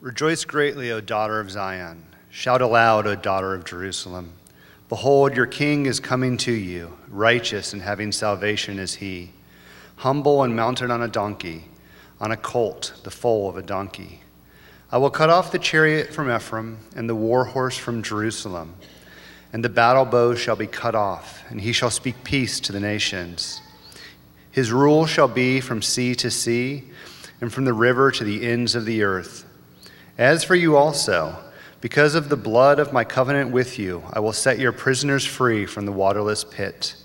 Rejoice greatly, O daughter of Zion. Shout aloud, O daughter of Jerusalem. Behold, your king is coming to you. Righteous and having salvation is he. Humble and mounted on a donkey, on a colt, the foal of a donkey. I will cut off the chariot from Ephraim and the war horse from Jerusalem. And the battle bow shall be cut off, and he shall speak peace to the nations. His rule shall be from sea to sea, and from the river to the ends of the earth. As for you also, because of the blood of my covenant with you, I will set your prisoners free from the waterless pit.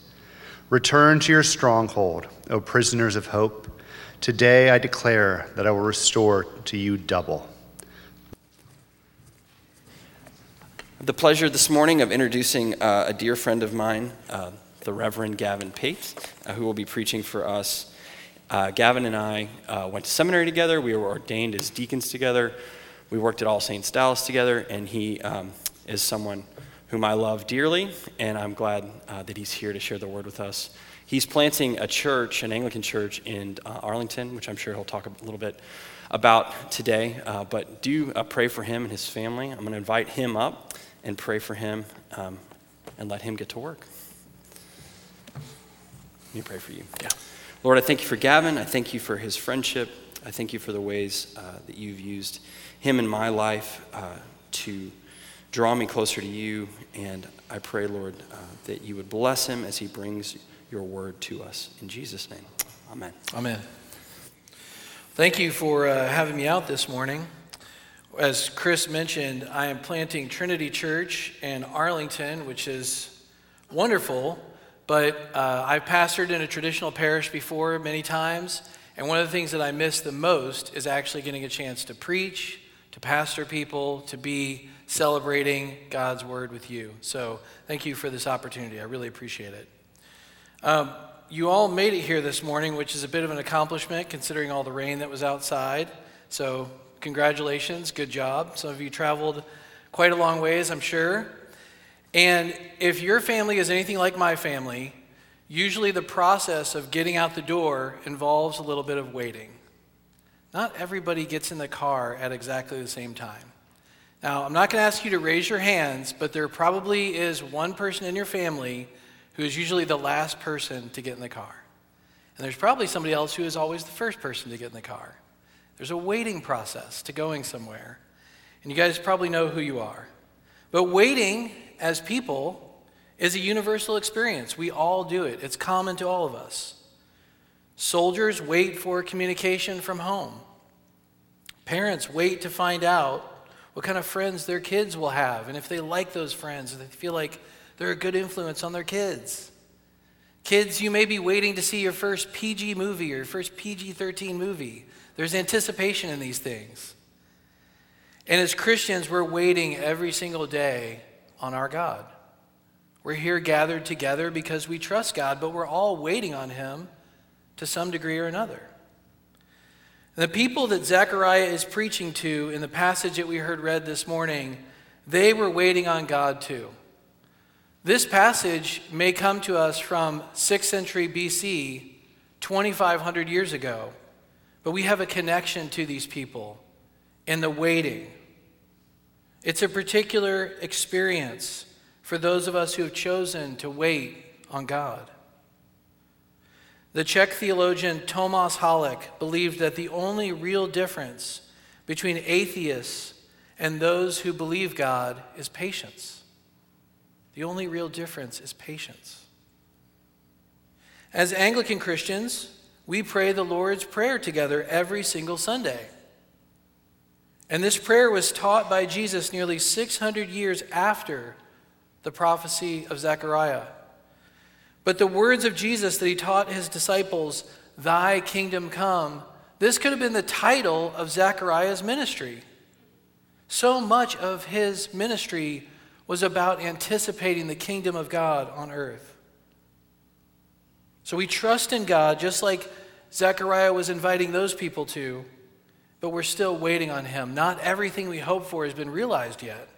Return to your stronghold, O prisoners of hope. Today I declare that I will restore to you double. The pleasure this morning of introducing uh, a dear friend of mine, uh, the Reverend Gavin Pate, uh, who will be preaching for us. Uh, Gavin and I uh, went to seminary together. We were ordained as deacons together. We worked at All Saints Dallas together, and he um, is someone whom I love dearly, and I'm glad uh, that he's here to share the word with us. He's planting a church, an Anglican church in uh, Arlington, which I'm sure he'll talk a little bit about today. Uh, but do uh, pray for him and his family. I'm going to invite him up and pray for him um, and let him get to work. Let me pray for you. Yeah. Lord, I thank you for Gavin. I thank you for his friendship. I thank you for the ways uh, that you've used him in my life uh, to draw me closer to you. And I pray, Lord, uh, that you would bless him as he brings your word to us. In Jesus' name, amen. Amen. Thank you for uh, having me out this morning. As Chris mentioned, I am planting Trinity Church in Arlington, which is wonderful. But uh, I've pastored in a traditional parish before many times, and one of the things that I miss the most is actually getting a chance to preach to pastor people, to be celebrating God's word with you. So thank you for this opportunity. I really appreciate it. Um, you all made it here this morning, which is a bit of an accomplishment considering all the rain that was outside. So, congratulations, good job. Some of you traveled quite a long ways, I'm sure. And if your family is anything like my family, usually the process of getting out the door involves a little bit of waiting. Not everybody gets in the car at exactly the same time. Now, I'm not going to ask you to raise your hands, but there probably is one person in your family who is usually the last person to get in the car. And there's probably somebody else who is always the first person to get in the car. There's a waiting process to going somewhere. And you guys probably know who you are. But waiting as people is a universal experience. We all do it, it's common to all of us. Soldiers wait for communication from home. Parents wait to find out what kind of friends their kids will have and if they like those friends, if they feel like they're a good influence on their kids. Kids, you may be waiting to see your first PG movie or your first PG 13 movie. There's anticipation in these things. And as Christians, we're waiting every single day on our God. We're here gathered together because we trust God, but we're all waiting on Him to some degree or another. The people that Zechariah is preaching to in the passage that we heard read this morning, they were waiting on God too. This passage may come to us from 6th century BC, 2,500 years ago, but we have a connection to these people in the waiting. It's a particular experience for those of us who have chosen to wait on God. The Czech theologian Tomas Halík believed that the only real difference between atheists and those who believe God is patience. The only real difference is patience. As Anglican Christians, we pray the Lord's Prayer together every single Sunday. And this prayer was taught by Jesus nearly 600 years after the prophecy of Zechariah. But the words of Jesus that he taught his disciples, Thy kingdom come, this could have been the title of Zechariah's ministry. So much of his ministry was about anticipating the kingdom of God on earth. So we trust in God just like Zechariah was inviting those people to, but we're still waiting on him. Not everything we hope for has been realized yet.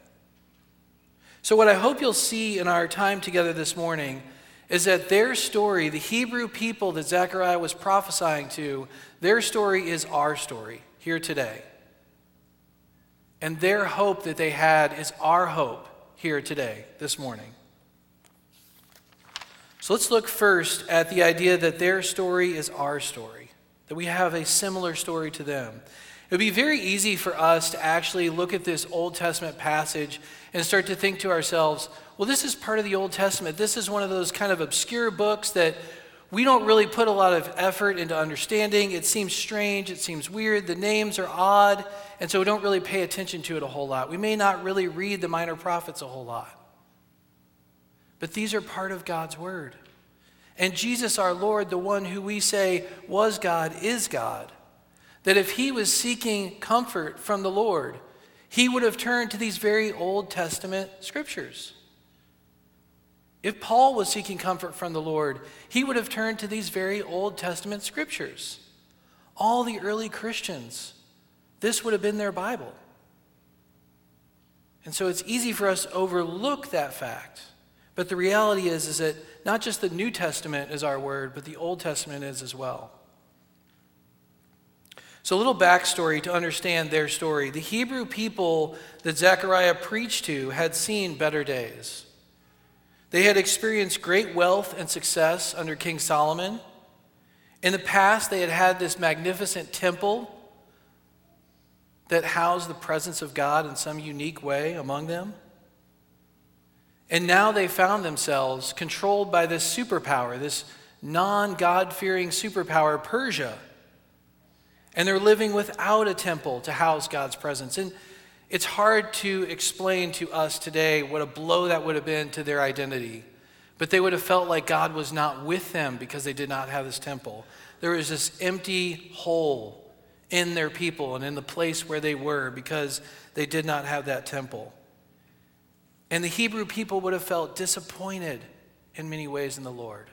So, what I hope you'll see in our time together this morning is that their story, the Hebrew people that Zechariah was prophesying to, their story is our story here today. And their hope that they had is our hope here today, this morning. So let's look first at the idea that their story is our story, that we have a similar story to them. It would be very easy for us to actually look at this Old Testament passage and start to think to ourselves, well, this is part of the Old Testament. This is one of those kind of obscure books that we don't really put a lot of effort into understanding. It seems strange, it seems weird, the names are odd, and so we don't really pay attention to it a whole lot. We may not really read the minor prophets a whole lot. But these are part of God's Word. And Jesus, our Lord, the one who we say was God, is God. That if he was seeking comfort from the Lord, he would have turned to these very Old Testament scriptures. If Paul was seeking comfort from the Lord, he would have turned to these very Old Testament scriptures. All the early Christians, this would have been their Bible. And so it's easy for us to overlook that fact. But the reality is, is that not just the New Testament is our word, but the Old Testament is as well. So, a little backstory to understand their story. The Hebrew people that Zechariah preached to had seen better days. They had experienced great wealth and success under King Solomon. In the past, they had had this magnificent temple that housed the presence of God in some unique way among them. And now they found themselves controlled by this superpower, this non God fearing superpower, Persia. And they're living without a temple to house God's presence. And it's hard to explain to us today what a blow that would have been to their identity. But they would have felt like God was not with them because they did not have this temple. There was this empty hole in their people and in the place where they were because they did not have that temple. And the Hebrew people would have felt disappointed in many ways in the Lord.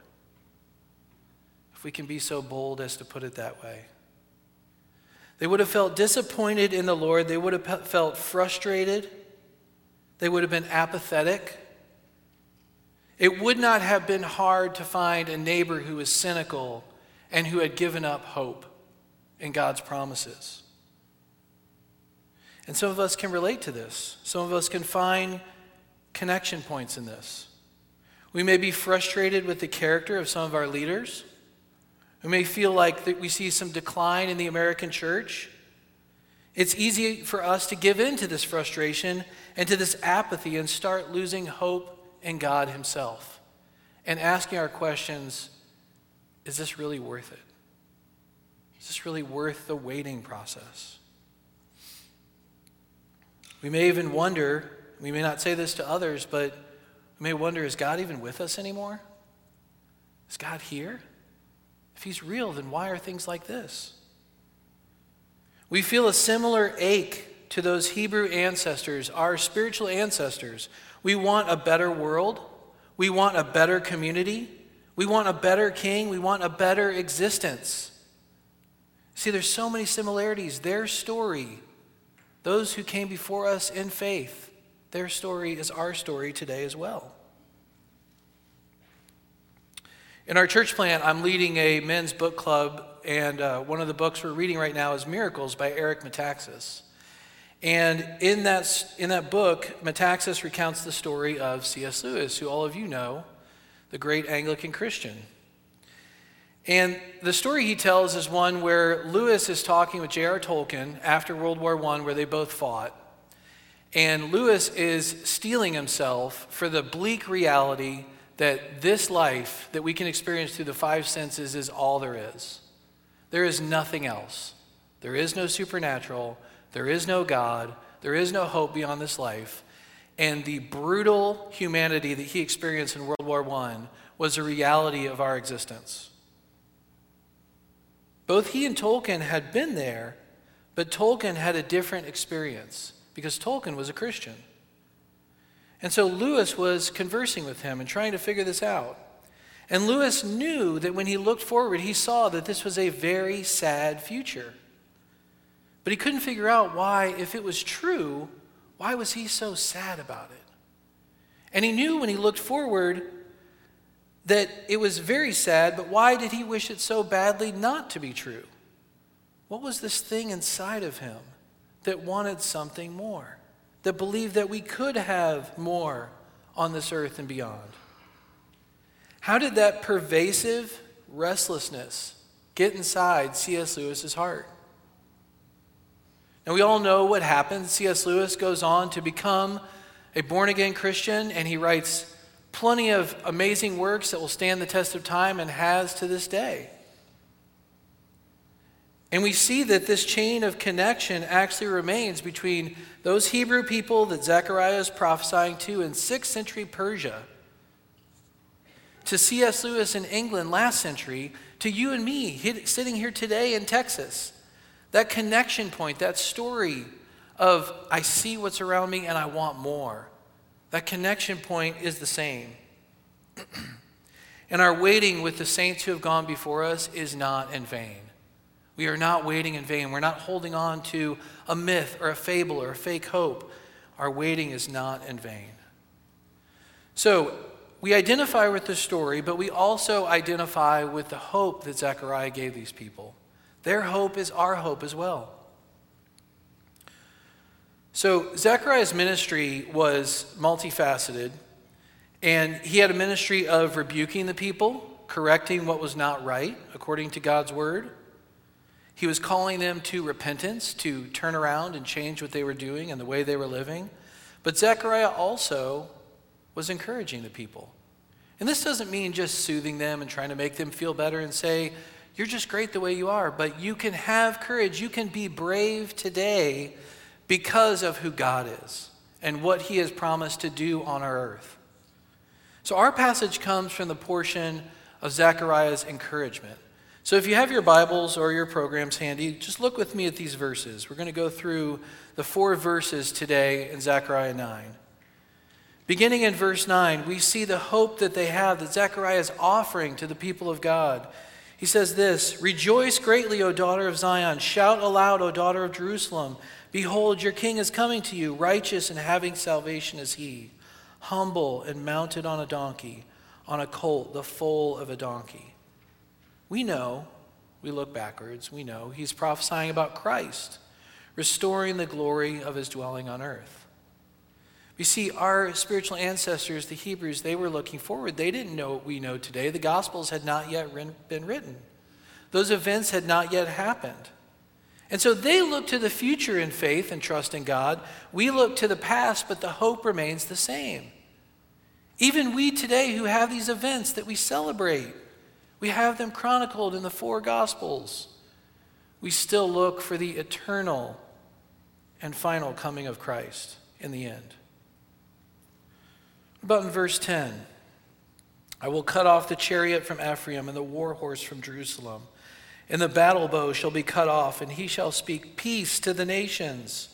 If we can be so bold as to put it that way. They would have felt disappointed in the Lord. They would have felt frustrated. They would have been apathetic. It would not have been hard to find a neighbor who was cynical and who had given up hope in God's promises. And some of us can relate to this. Some of us can find connection points in this. We may be frustrated with the character of some of our leaders. We may feel like that we see some decline in the American church. It's easy for us to give in to this frustration and to this apathy and start losing hope in God Himself and asking our questions is this really worth it? Is this really worth the waiting process? We may even wonder we may not say this to others, but we may wonder is God even with us anymore? Is God here? If He's real, then why are things like this? We feel a similar ache to those Hebrew ancestors, our spiritual ancestors. We want a better world. We want a better community. We want a better king. We want a better existence. See, there's so many similarities. Their story, those who came before us in faith, their story is our story today as well. In our church plant, I'm leading a men's book club, and uh, one of the books we're reading right now is Miracles by Eric Metaxas. And in that, in that book, Metaxas recounts the story of C.S. Lewis, who all of you know, the great Anglican Christian. And the story he tells is one where Lewis is talking with J.R. Tolkien after World War I, where they both fought. And Lewis is steeling himself for the bleak reality that this life that we can experience through the five senses is all there is. There is nothing else. There is no supernatural. There is no God. There is no hope beyond this life. And the brutal humanity that he experienced in World War I was a reality of our existence. Both he and Tolkien had been there, but Tolkien had a different experience because Tolkien was a Christian. And so Lewis was conversing with him and trying to figure this out. And Lewis knew that when he looked forward, he saw that this was a very sad future. But he couldn't figure out why, if it was true, why was he so sad about it? And he knew when he looked forward that it was very sad, but why did he wish it so badly not to be true? What was this thing inside of him that wanted something more, that believed that we could have more on this earth and beyond. How did that pervasive restlessness get inside C.S. Lewis's heart? And we all know what happened. C.S. Lewis goes on to become a born again Christian, and he writes plenty of amazing works that will stand the test of time and has to this day. And we see that this chain of connection actually remains between those Hebrew people that Zechariah is prophesying to in 6th century Persia, to C.S. Lewis in England last century, to you and me sitting here today in Texas. That connection point, that story of I see what's around me and I want more. That connection point is the same. and our waiting with the saints who have gone before us is not in vain. We are not waiting in vain. We're not holding on to a myth or a fable or a fake hope. Our waiting is not in vain. So, we identify with the story, but we also identify with the hope that Zechariah gave these people. Their hope is our hope as well. So, Zechariah's ministry was multifaceted, and he had a ministry of rebuking the people, correcting what was not right according to God's word. He was calling them to repentance, to turn around and change what they were doing and the way they were living. But Zechariah also was encouraging the people. And this doesn't mean just soothing them and trying to make them feel better and say, you're just great the way you are, but you can have courage. You can be brave today because of who God is and what He has promised to do on our earth. So, our passage comes from the portion of Zechariah's encouragement. So, if you have your Bibles or your programs handy, just look with me at these verses. We're going to go through the four verses today in Zechariah 9. Beginning in verse 9, we see the hope that they have that Zechariah is offering to the people of God. He says this Rejoice greatly, O daughter of Zion. Shout aloud, O daughter of Jerusalem. Behold, your king is coming to you, righteous and having salvation is he, humble and mounted on a donkey, on a colt, the foal of a donkey. We know, we look backwards, we know he's prophesying about Christ, restoring the glory of his dwelling on earth. You see, our spiritual ancestors, the Hebrews, they were looking forward. They didn't know what we know today. The Gospels had not yet been written, those events had not yet happened. And so they look to the future in faith and trust in God. We look to the past, but the hope remains the same. Even we today who have these events that we celebrate, we have them chronicled in the four Gospels. We still look for the eternal and final coming of Christ in the end. But in verse 10, I will cut off the chariot from Ephraim and the war horse from Jerusalem. And the battle bow shall be cut off, and he shall speak peace to the nations.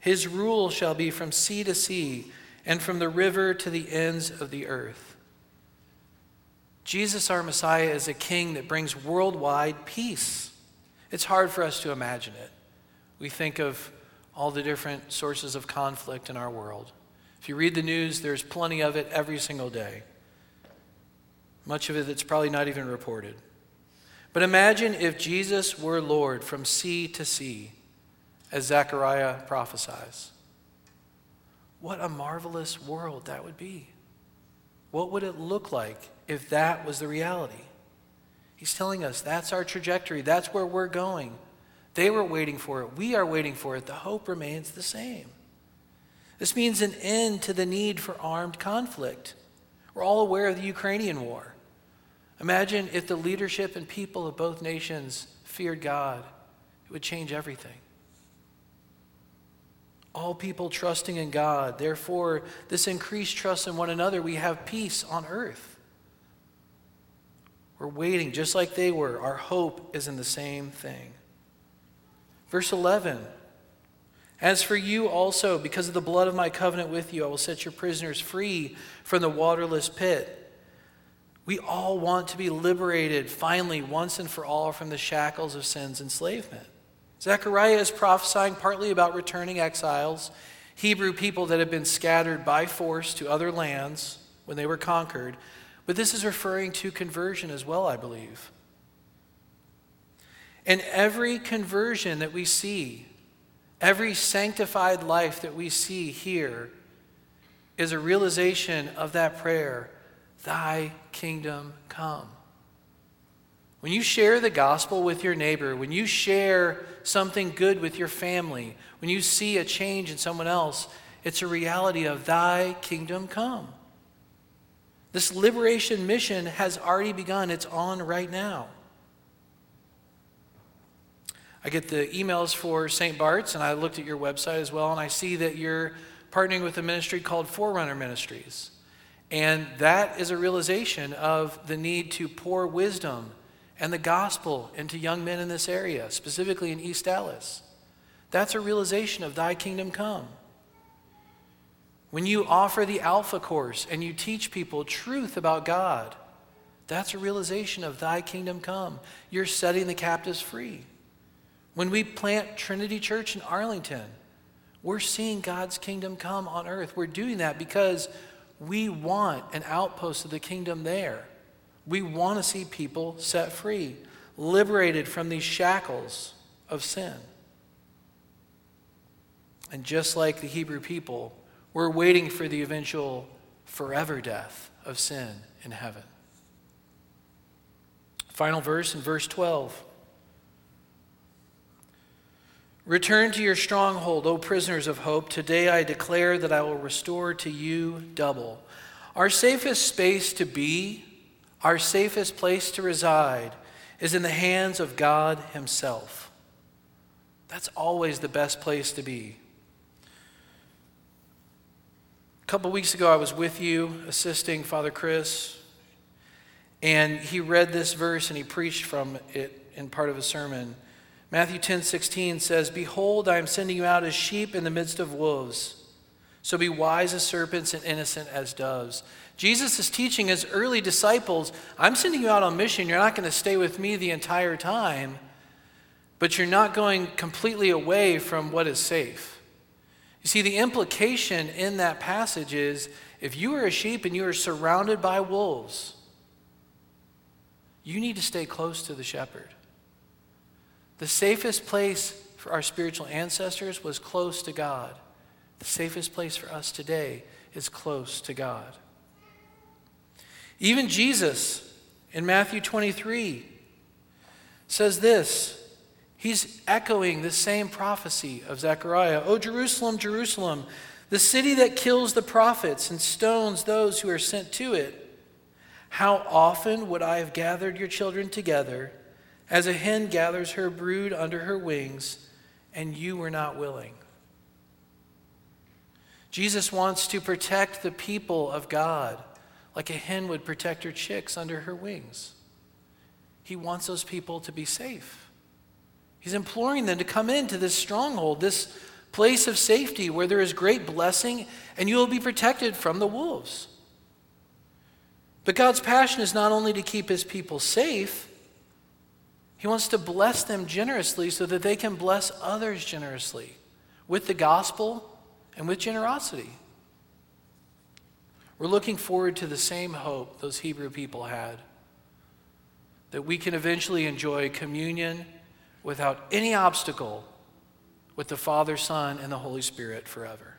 His rule shall be from sea to sea, and from the river to the ends of the earth. Jesus, our Messiah, is a king that brings worldwide peace. It's hard for us to imagine it. We think of all the different sources of conflict in our world. If you read the news, there's plenty of it every single day. Much of it that's probably not even reported. But imagine if Jesus were Lord from sea to sea, as Zechariah prophesies. What a marvelous world that would be. What would it look like if that was the reality? He's telling us that's our trajectory, that's where we're going. They were waiting for it, we are waiting for it. The hope remains the same. This means an end to the need for armed conflict. We're all aware of the Ukrainian war. Imagine if the leadership and people of both nations feared God, it would change everything. All people trusting in God. Therefore, this increased trust in one another, we have peace on earth. We're waiting just like they were. Our hope is in the same thing. Verse 11 as for you also, because of the blood of my covenant with you, I will set your prisoners free from the waterless pit. We all want to be liberated finally, once and for all, from the shackles of sin's enslavement. Zechariah is prophesying partly about returning exiles, Hebrew people that had been scattered by force to other lands when they were conquered, but this is referring to conversion as well, I believe. And every conversion that we see Every sanctified life that we see here is a realization of that prayer Thy kingdom come. When you share the gospel with your neighbor, when you share something good with your family, when you see a change in someone else, it's a reality of Thy kingdom come. This liberation mission has already begun, it's on right now. I get the emails for St. Bart's, and I looked at your website as well, and I see that you're partnering with a ministry called Forerunner Ministries. And that is a realization of the need to pour wisdom and the gospel into young men in this area, specifically in East Dallas. That's a realization of Thy kingdom come. When you offer the Alpha course and you teach people truth about God, that's a realization of Thy kingdom come. You're setting the captives free. When we plant Trinity Church in Arlington, we're seeing God's kingdom come on earth. We're doing that because we want an outpost of the kingdom there. We want to see people set free, liberated from these shackles of sin. And just like the Hebrew people, we're waiting for the eventual forever death of sin in heaven. Final verse in verse 12. Return to your stronghold, O prisoners of hope. Today I declare that I will restore to you double. Our safest space to be, our safest place to reside, is in the hands of God Himself. That's always the best place to be. A couple weeks ago, I was with you assisting Father Chris, and he read this verse and he preached from it in part of a sermon. Matthew 10 16 says, Behold, I am sending you out as sheep in the midst of wolves. So be wise as serpents and innocent as doves. Jesus is teaching his early disciples I'm sending you out on mission. You're not going to stay with me the entire time, but you're not going completely away from what is safe. You see, the implication in that passage is if you are a sheep and you are surrounded by wolves, you need to stay close to the shepherd. The safest place for our spiritual ancestors was close to God. The safest place for us today is close to God. Even Jesus in Matthew 23 says this. He's echoing the same prophecy of Zechariah. O Jerusalem, Jerusalem, the city that kills the prophets and stones those who are sent to it. How often would I have gathered your children together? as a hen gathers her brood under her wings, and you were not willing. Jesus wants to protect the people of God like a hen would protect her chicks under her wings. He wants those people to be safe. He's imploring them to come into this stronghold, this place of safety where there is great blessing and you will be protected from the wolves. But God's passion is not only to keep his people safe, he wants to bless them generously so that they can bless others generously with the gospel and with generosity. We're looking forward to the same hope those Hebrew people had that we can eventually enjoy communion without any obstacle with the Father, Son, and the Holy Spirit forever.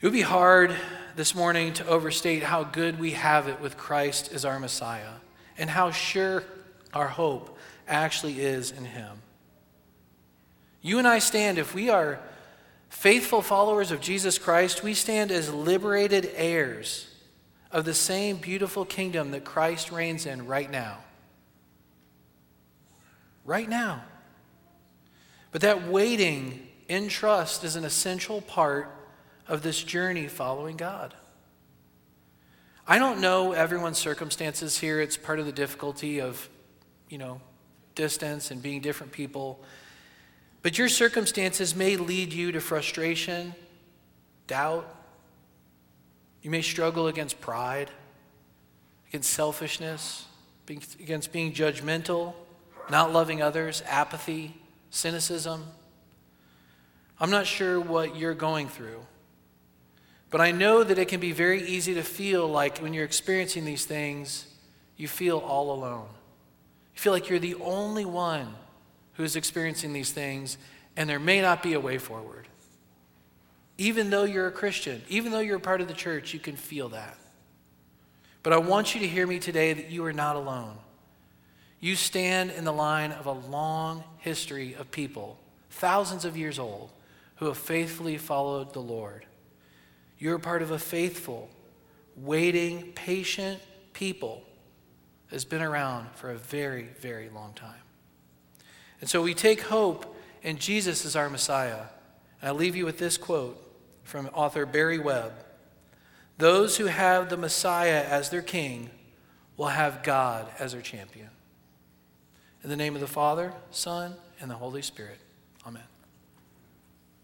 It would be hard this morning to overstate how good we have it with Christ as our Messiah and how sure our hope actually is in Him. You and I stand, if we are faithful followers of Jesus Christ, we stand as liberated heirs of the same beautiful kingdom that Christ reigns in right now. Right now. But that waiting in trust is an essential part of this journey following God. I don't know everyone's circumstances here. It's part of the difficulty of, you know, distance and being different people. But your circumstances may lead you to frustration, doubt. You may struggle against pride, against selfishness, against being judgmental, not loving others, apathy, cynicism. I'm not sure what you're going through. But I know that it can be very easy to feel like when you're experiencing these things, you feel all alone. You feel like you're the only one who is experiencing these things, and there may not be a way forward. Even though you're a Christian, even though you're a part of the church, you can feel that. But I want you to hear me today that you are not alone. You stand in the line of a long history of people, thousands of years old, who have faithfully followed the Lord. You're part of a faithful, waiting, patient people that has been around for a very, very long time. And so we take hope in Jesus as our Messiah. And I leave you with this quote from author Barry Webb Those who have the Messiah as their king will have God as their champion. In the name of the Father, Son, and the Holy Spirit. Amen.